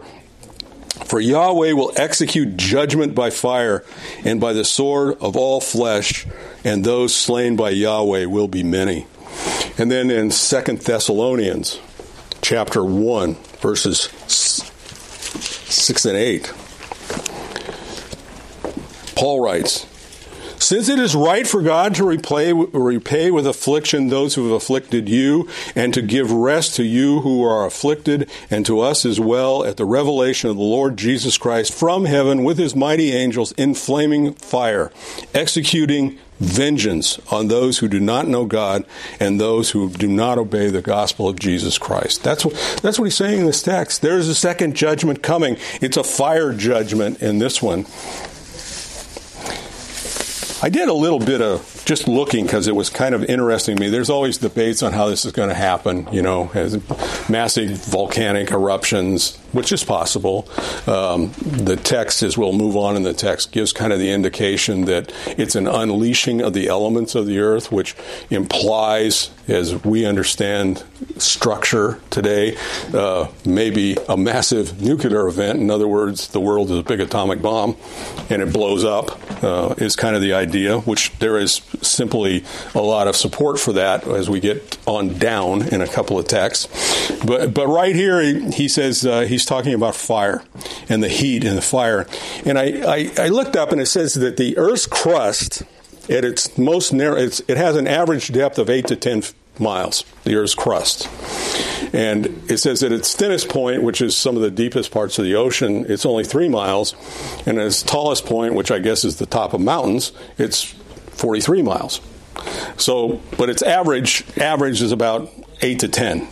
For Yahweh will execute judgment by fire, and by the sword of all flesh, and those slain by Yahweh will be many. And then in Second Thessalonians chapter 1, verses 6 and 8. Paul writes, since it is right for God to repay, repay with affliction those who have afflicted you, and to give rest to you who are afflicted, and to us as well, at the revelation of the Lord Jesus Christ from heaven with his mighty angels in flaming fire, executing vengeance on those who do not know God and those who do not obey the gospel of Jesus Christ. That's what, that's what he's saying in this text. There is a second judgment coming. It's a fire judgment in this one. I did a little bit of just looking because it was kind of interesting to me. There's always debates on how this is going to happen, you know, as massive volcanic eruptions, which is possible. Um, the text, as we'll move on in the text, gives kind of the indication that it's an unleashing of the elements of the earth, which implies, as we understand structure today, uh, maybe a massive nuclear event. In other words, the world is a big atomic bomb and it blows up, uh, is kind of the idea, which there is simply a lot of support for that as we get on down in a couple of texts. But but right here he, he says uh, he's talking about fire and the heat and the fire. And I, I, I looked up and it says that the Earth's crust at its most narrow it has an average depth of eight to ten miles. The Earth's crust. And it says at its thinnest point, which is some of the deepest parts of the ocean, it's only three miles. And its tallest point, which I guess is the top of mountains, it's 43 miles. So, but its average average is about 8 to 10.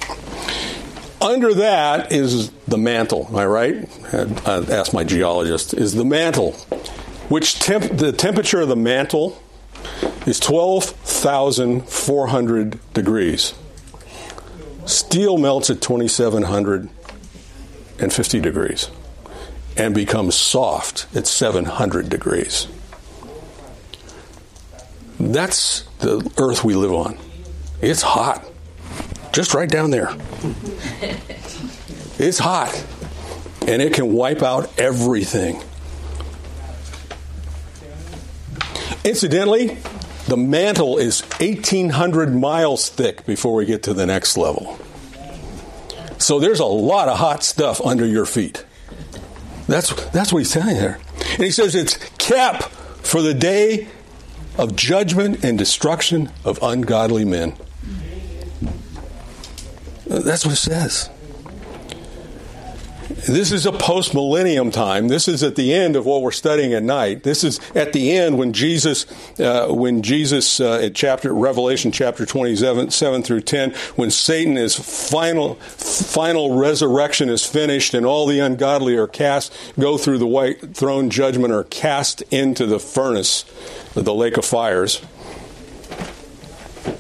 Under that is the mantle, am I right? I asked my geologist, is the mantle, which temp, the temperature of the mantle is 12,400 degrees. Steel melts at 2,750 degrees and becomes soft at 700 degrees. That's the earth we live on. It's hot. Just right down there. [LAUGHS] It's hot. And it can wipe out everything. Incidentally, the mantle is 1,800 miles thick before we get to the next level. So there's a lot of hot stuff under your feet. That's, that's what he's telling there. And he says it's cap for the day of judgment and destruction of ungodly men. That's what it says. This is a post millennium time. This is at the end of what we're studying at night. This is at the end when Jesus, uh, when Jesus, uh, at chapter Revelation chapter twenty-seven, seven through ten, when Satan is final, final resurrection is finished, and all the ungodly are cast, go through the white throne judgment, are cast into the furnace, the lake of fires.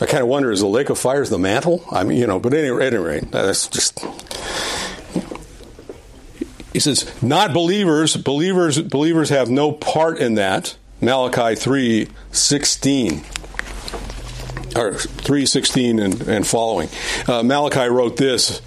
I kind of wonder is the lake of fires the mantle? I mean, you know, but anyway, at any rate, that's just he says, not believers, believers, believers have no part in that. Malachi three sixteen or 316 and, and following. Uh, Malachi wrote this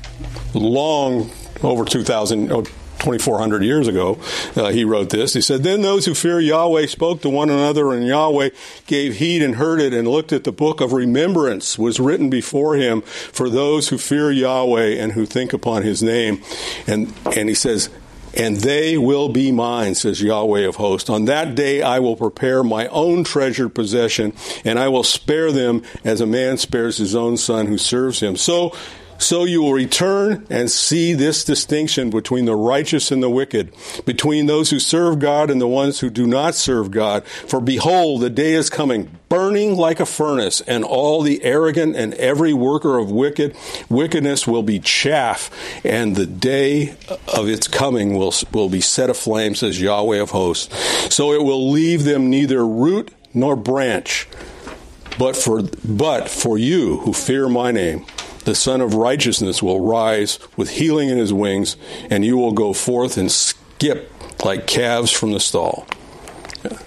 long over 2,000, oh, 2,400 years ago. Uh, he wrote this. He said, Then those who fear Yahweh spoke to one another, and Yahweh gave heed and heard it, and looked at the book of remembrance was written before him for those who fear Yahweh and who think upon his name. And, and he says, and they will be mine, says Yahweh of hosts. On that day I will prepare my own treasured possession, and I will spare them as a man spares his own son who serves him. So so you will return and see this distinction between the righteous and the wicked, between those who serve God and the ones who do not serve God. For behold, the day is coming, burning like a furnace, and all the arrogant and every worker of wicked wickedness will be chaff, and the day of its coming will, will be set aflame, says Yahweh of hosts. So it will leave them neither root nor branch. But for, but for you who fear my name, the Sun of Righteousness will rise with healing in his wings, and you will go forth and skip like calves from the stall.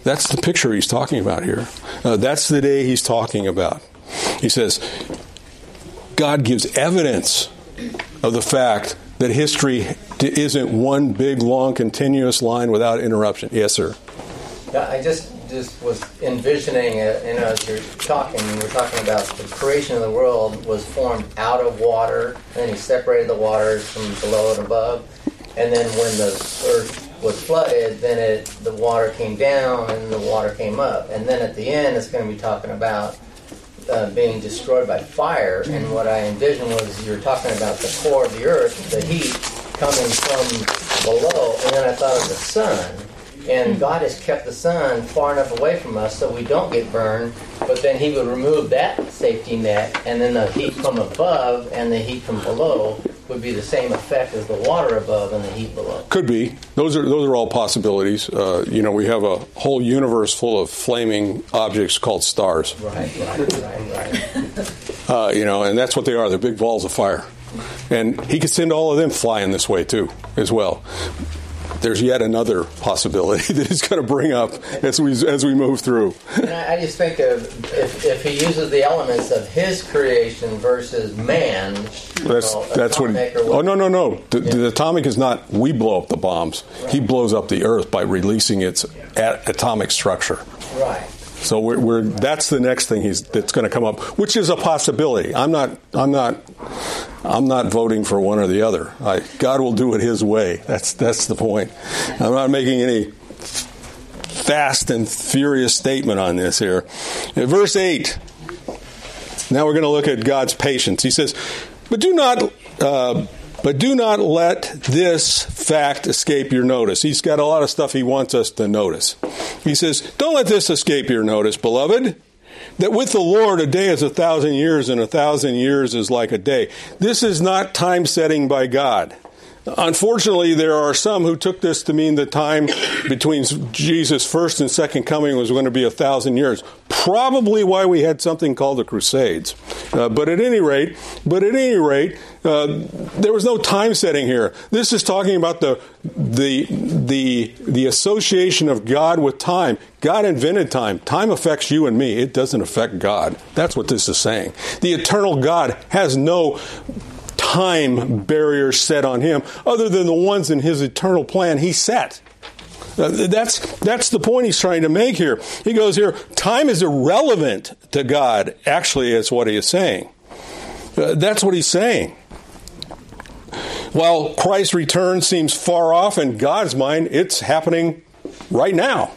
That's the picture he's talking about here. Uh, that's the day he's talking about. He says, God gives evidence of the fact that history isn't one big, long, continuous line without interruption. Yes, sir. I just just was envisioning it, you know, as you're talking, you were talking about the creation of the world was formed out of water, and he separated the waters from below and above. And then when the earth was flooded, then it the water came down and the water came up. And then at the end, it's going to be talking about uh, being destroyed by fire. And what I envisioned was you're talking about the core of the earth, the heat coming from below, and then I thought of the sun and God has kept the sun far enough away from us so we don't get burned. But then He would remove that safety net, and then the heat from above and the heat from below would be the same effect as the water above and the heat below. Could be. Those are those are all possibilities. Uh, you know, we have a whole universe full of flaming objects called stars. Right, right, right, right. [LAUGHS] uh, you know, and that's what they are. They're big balls of fire. And he could send all of them flying this way too, as well there's yet another possibility [LAUGHS] that he's going to bring up as we as we move through. And I, just think of if, if, he uses the elements of his creation versus man. That's know, that's oh, what. He, oh no no no! The, yeah. the, atomic is not. We blow up the bombs. Right. He blows up the Earth by releasing its atomic structure. Right. So we're, we're, that's the next thing he's that's going to come up, which is a possibility. I'm not I'm not I'm not voting for one or the other. I, God will do it His way. That's that's the point. I'm not making any fast and furious statement on this here. In verse eight. Now we're going to look at God's patience. He says, "But do not." Uh, but do not let this fact escape your notice. He's got a lot of stuff he wants us to notice. He says, Don't let this escape your notice, beloved, that with the Lord a day is a thousand years and a thousand years is like a day. This is not time setting by God. Unfortunately, there are some who took this to mean the time between Jesus' first and second coming was going to be a thousand years. Probably why we had something called the Crusades. Uh, but at any rate, but at any rate, uh, there was no time setting here. This is talking about the the the the association of God with time. God invented time. Time affects you and me. It doesn't affect God. That's what this is saying. The eternal God has no time barriers set on him other than the ones in his eternal plan he set. Uh, that's, that's the point he's trying to make here. He goes here, time is irrelevant to God, actually, is what he is saying. Uh, that's what he's saying. While Christ's return seems far off in God's mind, it's happening right now.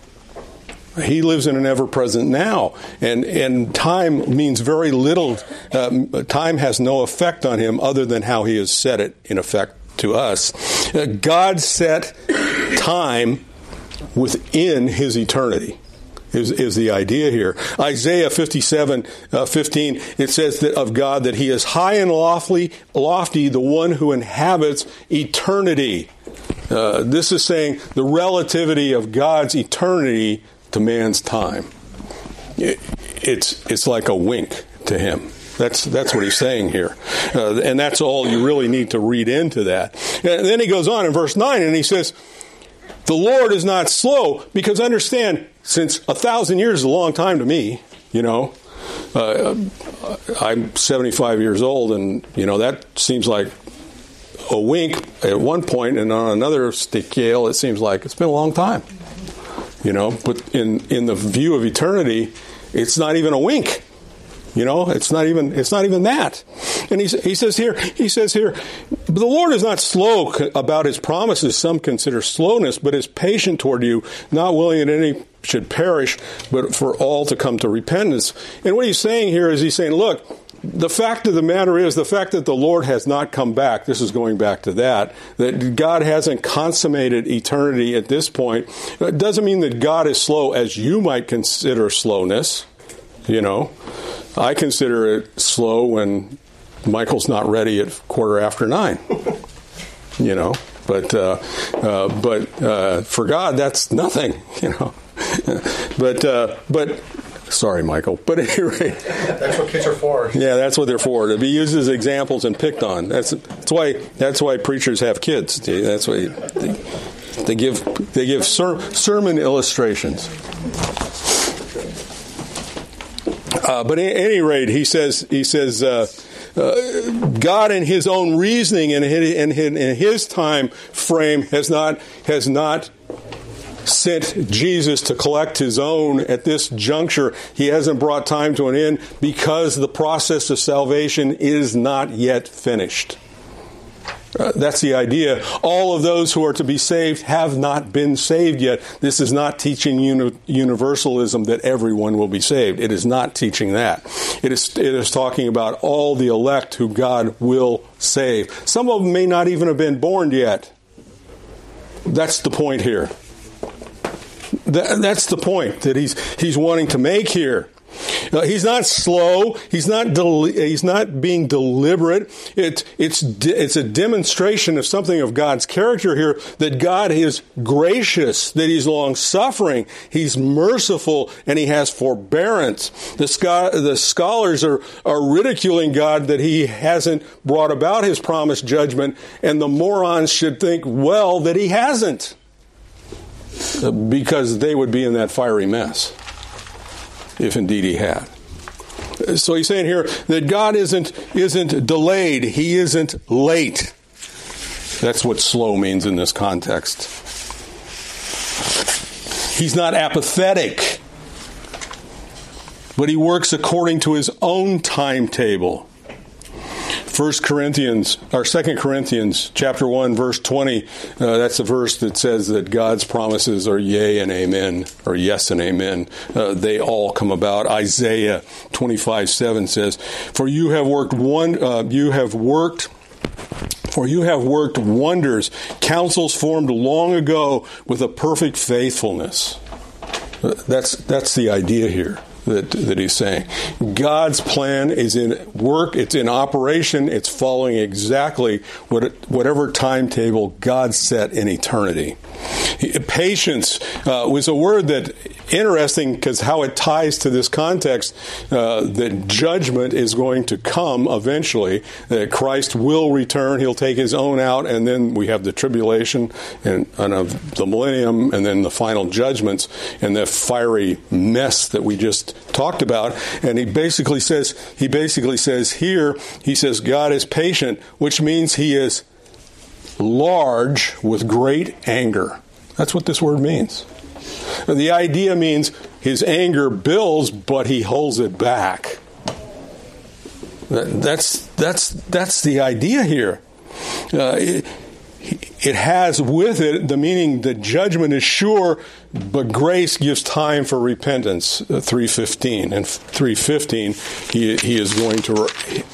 He lives in an ever present now. And, and time means very little. Uh, time has no effect on him other than how he has set it in effect to us. Uh, God set time within his eternity. Is, is the idea here. Isaiah 57, uh, 15, it says that of God that he is high and lofty, lofty the one who inhabits eternity. Uh, this is saying the relativity of God's eternity to man's time. It, it's, it's like a wink to him. That's, that's what he's saying here. Uh, and that's all you really need to read into that. And then he goes on in verse 9 and he says, The Lord is not slow, because understand, since a thousand years is a long time to me, you know, uh, I'm 75 years old, and, you know, that seems like a wink at one point, and on another scale, it seems like it's been a long time. You know, but in, in the view of eternity, it's not even a wink. You know, it's not even it's not even that. And he, he says here, he says here, the Lord is not slow about his promises. Some consider slowness, but is patient toward you, not willing that any should perish, but for all to come to repentance. And what he's saying here is he's saying, look, the fact of the matter is the fact that the Lord has not come back, this is going back to that, that God hasn't consummated eternity at this point, it doesn't mean that God is slow as you might consider slowness, you know. I consider it slow when Michael's not ready at quarter after nine. [LAUGHS] you know, but uh, uh, but uh, for God, that's nothing. [LAUGHS] You know, but uh, but sorry, Michael. [LAUGHS] But at any rate, that's what kids are for. Yeah, that's what they're for to be used as examples and picked on. That's that's why that's why preachers have kids. That's why they, they give they give ser- sermon illustrations. Uh, but at any rate, he says he says uh, uh, God, in His own reasoning and in, in, in His time frame, has not has not sent Jesus to collect his own at this juncture. He hasn't brought time to an end because the process of salvation is not yet finished. Uh, that's the idea. All of those who are to be saved have not been saved yet. This is not teaching uni- universalism that everyone will be saved. It is not teaching that. It is, it is talking about all the elect who God will save. Some of them may not even have been born yet. That's the point here. That, that's the point that he's, he's wanting to make here. He's not slow. He's not. He's not being deliberate. It, it's it's a demonstration of something of God's character here. That God is gracious. That He's long suffering. He's merciful, and He has forbearance. The, scho- the scholars are are ridiculing God that He hasn't brought about His promised judgment, and the morons should think well that He hasn't, because they would be in that fiery mess if indeed he had. So he's saying here that God isn't isn't delayed, he isn't late. That's what slow means in this context. He's not apathetic, but he works according to his own timetable. 1 Corinthians, or 2 Corinthians chapter 1, verse 20, uh, that's the verse that says that God's promises are yea and amen, or yes and amen. Uh, they all come about. Isaiah 25, 7 says, For you have worked one, uh, you have worked for you have worked wonders, counsels formed long ago with a perfect faithfulness. Uh, that's, that's the idea here that, that he's saying. God's plan is in work, it's in operation, it's following exactly what, whatever timetable God set in eternity. Patience uh, was a word that interesting because how it ties to this context uh, that judgment is going to come eventually, that Christ will return, he'll take his own out, and then we have the tribulation and, and of the millennium, and then the final judgments and the fiery mess that we just talked about. And he basically says, he basically says here, he says God is patient, which means he is large with great anger. That's what this word means. The idea means his anger builds, but he holds it back. That's, that's, that's the idea here. Uh, it, it has with it the meaning that judgment is sure, but grace gives time for repentance. Uh, three fifteen and three fifteen, he he is going to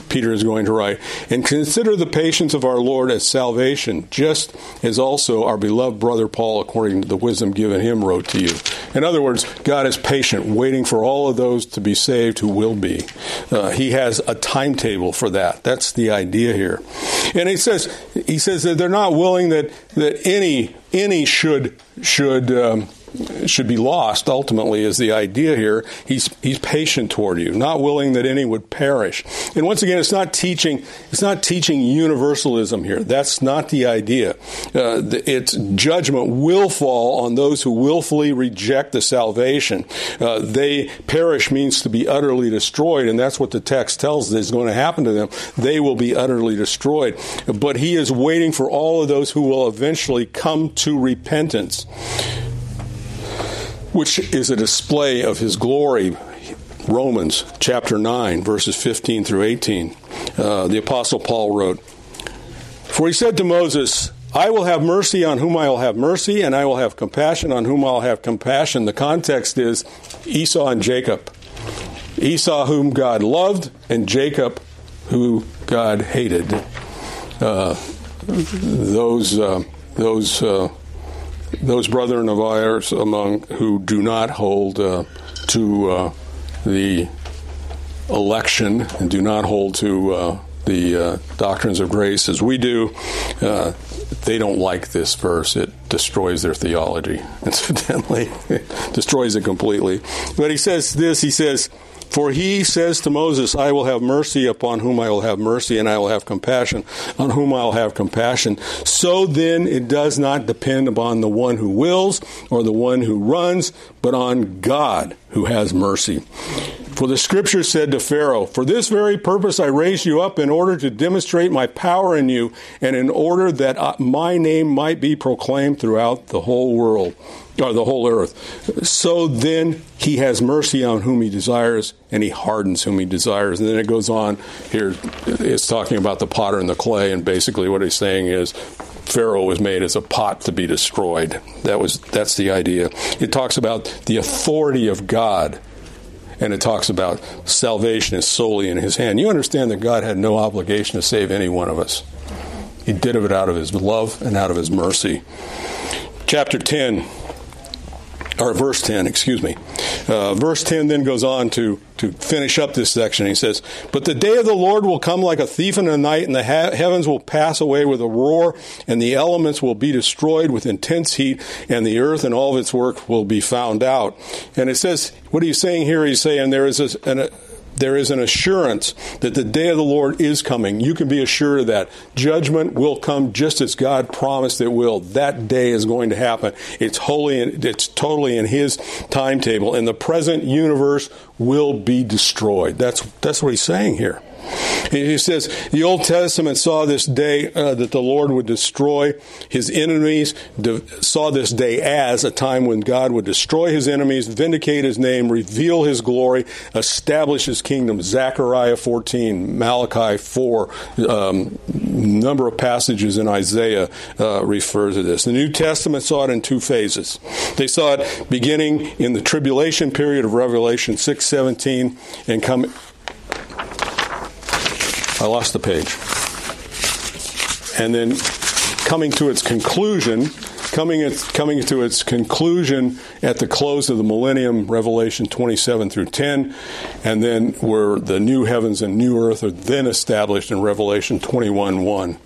Peter is going to write, and consider the patience of our Lord as salvation, just as also our beloved brother Paul, according to the wisdom given him, wrote to you. In other words, God is patient, waiting for all of those to be saved who will be. Uh, he has a timetable for that. That's the idea here, and he says he says that they're not willing that that any any should should. Um, should be lost ultimately is the idea here. He's he's patient toward you not willing that any would perish. And once again it's not teaching it's not teaching universalism here. That's not the idea. Uh, its judgment will fall on those who willfully reject the salvation. Uh, they perish means to be utterly destroyed and that's what the text tells us is going to happen to them. They will be utterly destroyed. But he is waiting for all of those who will eventually come to repentance which is a display of his glory. Romans chapter 9, verses 15 through 18. Uh, the Apostle Paul wrote, For he said to Moses, I will have mercy on whom I will have mercy, and I will have compassion on whom I'll have compassion. The context is Esau and Jacob. Esau, whom God loved, and Jacob, who God hated. Uh, those uh, those uh, those brethren of ours among who do not hold uh, to uh, the election and do not hold to uh, the uh, doctrines of grace as we do, uh, they don't like this verse. It destroys their theology, [LAUGHS] incidentally, it destroys it completely. But he says this he says, for he says to Moses, I will have mercy upon whom I will have mercy, and I will have compassion on whom I will have compassion. So then it does not depend upon the one who wills or the one who runs, but on God who has mercy. For the scripture said to Pharaoh, For this very purpose I raised you up in order to demonstrate my power in you, and in order that uh, my name might be proclaimed throughout the whole world or the whole earth. So then he has mercy on whom he desires, and he hardens whom he desires. And then it goes on here, it's talking about the potter and the clay, and basically what he's saying is Pharaoh was made as a pot to be destroyed. That was that's the idea. It talks about the authority of God. And it talks about salvation is solely in his hand. You understand that God had no obligation to save any one of us. He did it out of his love and out of his mercy. Chapter 10 or verse 10, excuse me. Uh, verse 10 then goes on to, to finish up this section. He says, But the day of the Lord will come like a thief in the night, and the ha- heavens will pass away with a roar, and the elements will be destroyed with intense heat, and the earth and all of its work will be found out. And it says, what he's saying here, he's saying there is a, an, there is an assurance that the day of the Lord is coming. You can be assured of that. Judgment will come just as God promised it will. That day is going to happen. It's wholly, it's totally in His timetable, and the present universe will be destroyed. That's that's what He's saying here. He says, The Old Testament saw this day uh, that the Lord would destroy his enemies, de- saw this day as a time when God would destroy his enemies, vindicate his name, reveal his glory, establish his kingdom. Zechariah 14, Malachi 4, um, number of passages in Isaiah uh, refer to this. The New Testament saw it in two phases. They saw it beginning in the tribulation period of Revelation 6:17 and come I lost the page. And then coming to its conclusion, coming its, coming to its conclusion at the close of the millennium, Revelation 27 through 10, and then where the new heavens and new earth are then established in Revelation 21 1.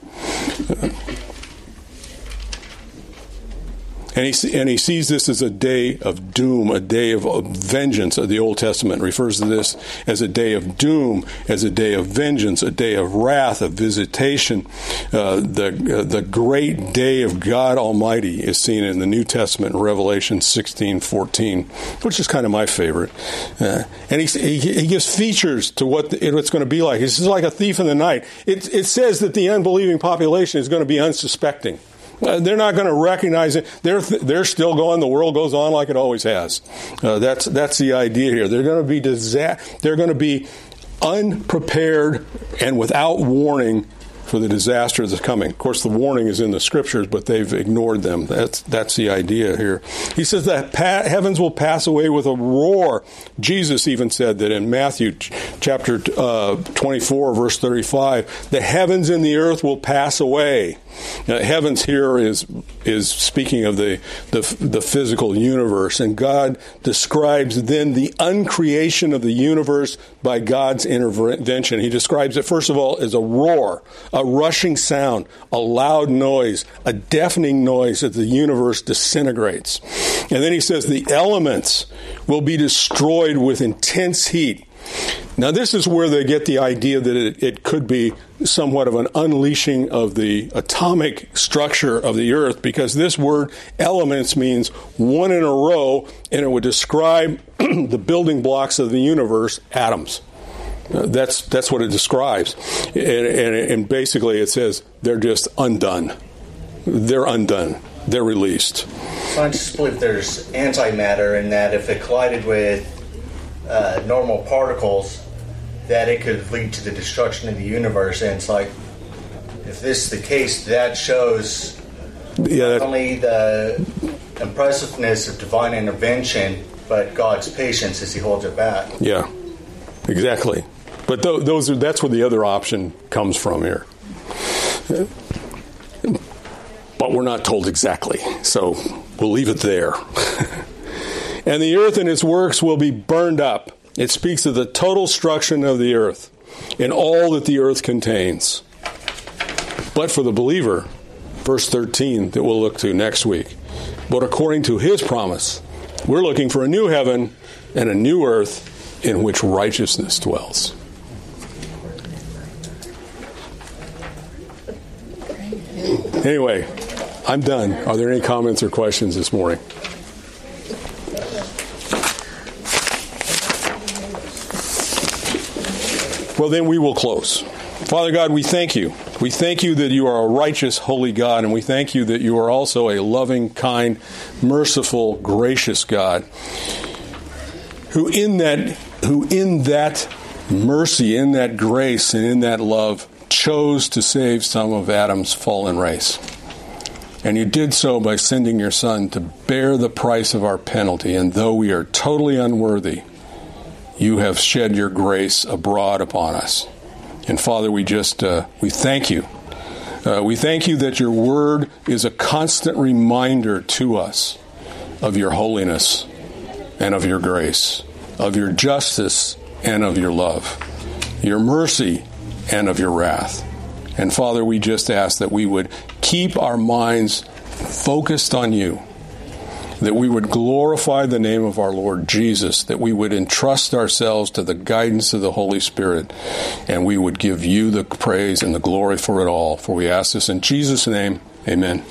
And he, and he sees this as a day of doom, a day of, vengeance. The Old Testament refers to this as a day of doom, as a day of vengeance, a day of wrath, of visitation. Uh, the, uh, the great day of God Almighty is seen in the New Testament Revelation 16 14, which is kind of my favorite. Uh, and he, he, he, gives features to what the, it's going to be like. It's like a thief in the night. It, it says that the unbelieving population is going to be unsuspecting. Uh, they're not going to recognize it. They're they're still going. The world goes on like it always has. Uh, that's that's the idea here. They're going to be disa- They're going to be unprepared and without warning for the disaster that's coming. Of course, the warning is in the scriptures, but they've ignored them. That's that's the idea here. He says that pa- heavens will pass away with a roar. Jesus even said that in Matthew chapter uh, 24, verse 35, the heavens and the earth will pass away. Now, heavens here is is speaking of the, the the physical universe, and God describes then the uncreation of the universe by God's intervention. He describes it first of all as a roar, a rushing sound, a loud noise, a deafening noise as the universe disintegrates, and then he says the elements will be destroyed with intense heat. Now, this is where they get the idea that it, it, could be somewhat of an unleashing of the atomic structure of the earth, because this word elements means one in a row, and it would describe [CLEARS THROAT] the building blocks of the universe, atoms. That's that's what it describes, and, and, and basically it says they're just undone. They're undone. They're released. Scientists believe there's antimatter, and that if it collided with uh, normal particles, that it could lead to the destruction of the universe. And it's like, if this is the case, that shows yeah, not only the impressiveness of divine intervention, but God's patience as He holds it back. Yeah, exactly. But th- those are, that's where the other option comes from here. But we're not told exactly, so we'll leave it there. [LAUGHS] and the earth and its works will be burned up. It speaks of the total destruction of the earth and all that the earth contains. But for the believer, verse 13 that we'll look to next week, but according to his promise, we're looking for a new heaven and a new earth in which righteousness dwells. Anyway, I'm done. Are there any comments or questions this morning? Well, then we will close. Father God, we thank you. We thank you that you are a righteous, holy God, and we thank you that you are also a loving, kind, merciful, gracious God who in that who in that mercy, in that grace, and in that love chose to save some of Adam's fallen race. And you did so by sending your son to bear the price of our penalty, and though we are totally unworthy, you have shed your grace abroad upon us. And Father, we just uh, we thank you. Uh, we thank you that your word is a constant reminder to us of your holiness and of your grace, of your justice and of your love, your mercy and of your wrath. And Father, we just ask that we would keep our minds focused on you that we would glorify the name of our Lord Jesus, that we would entrust ourselves to the guidance of the Holy Spirit, and we would give you the praise and the glory for it all. For we ask this in Jesus' name. Amen.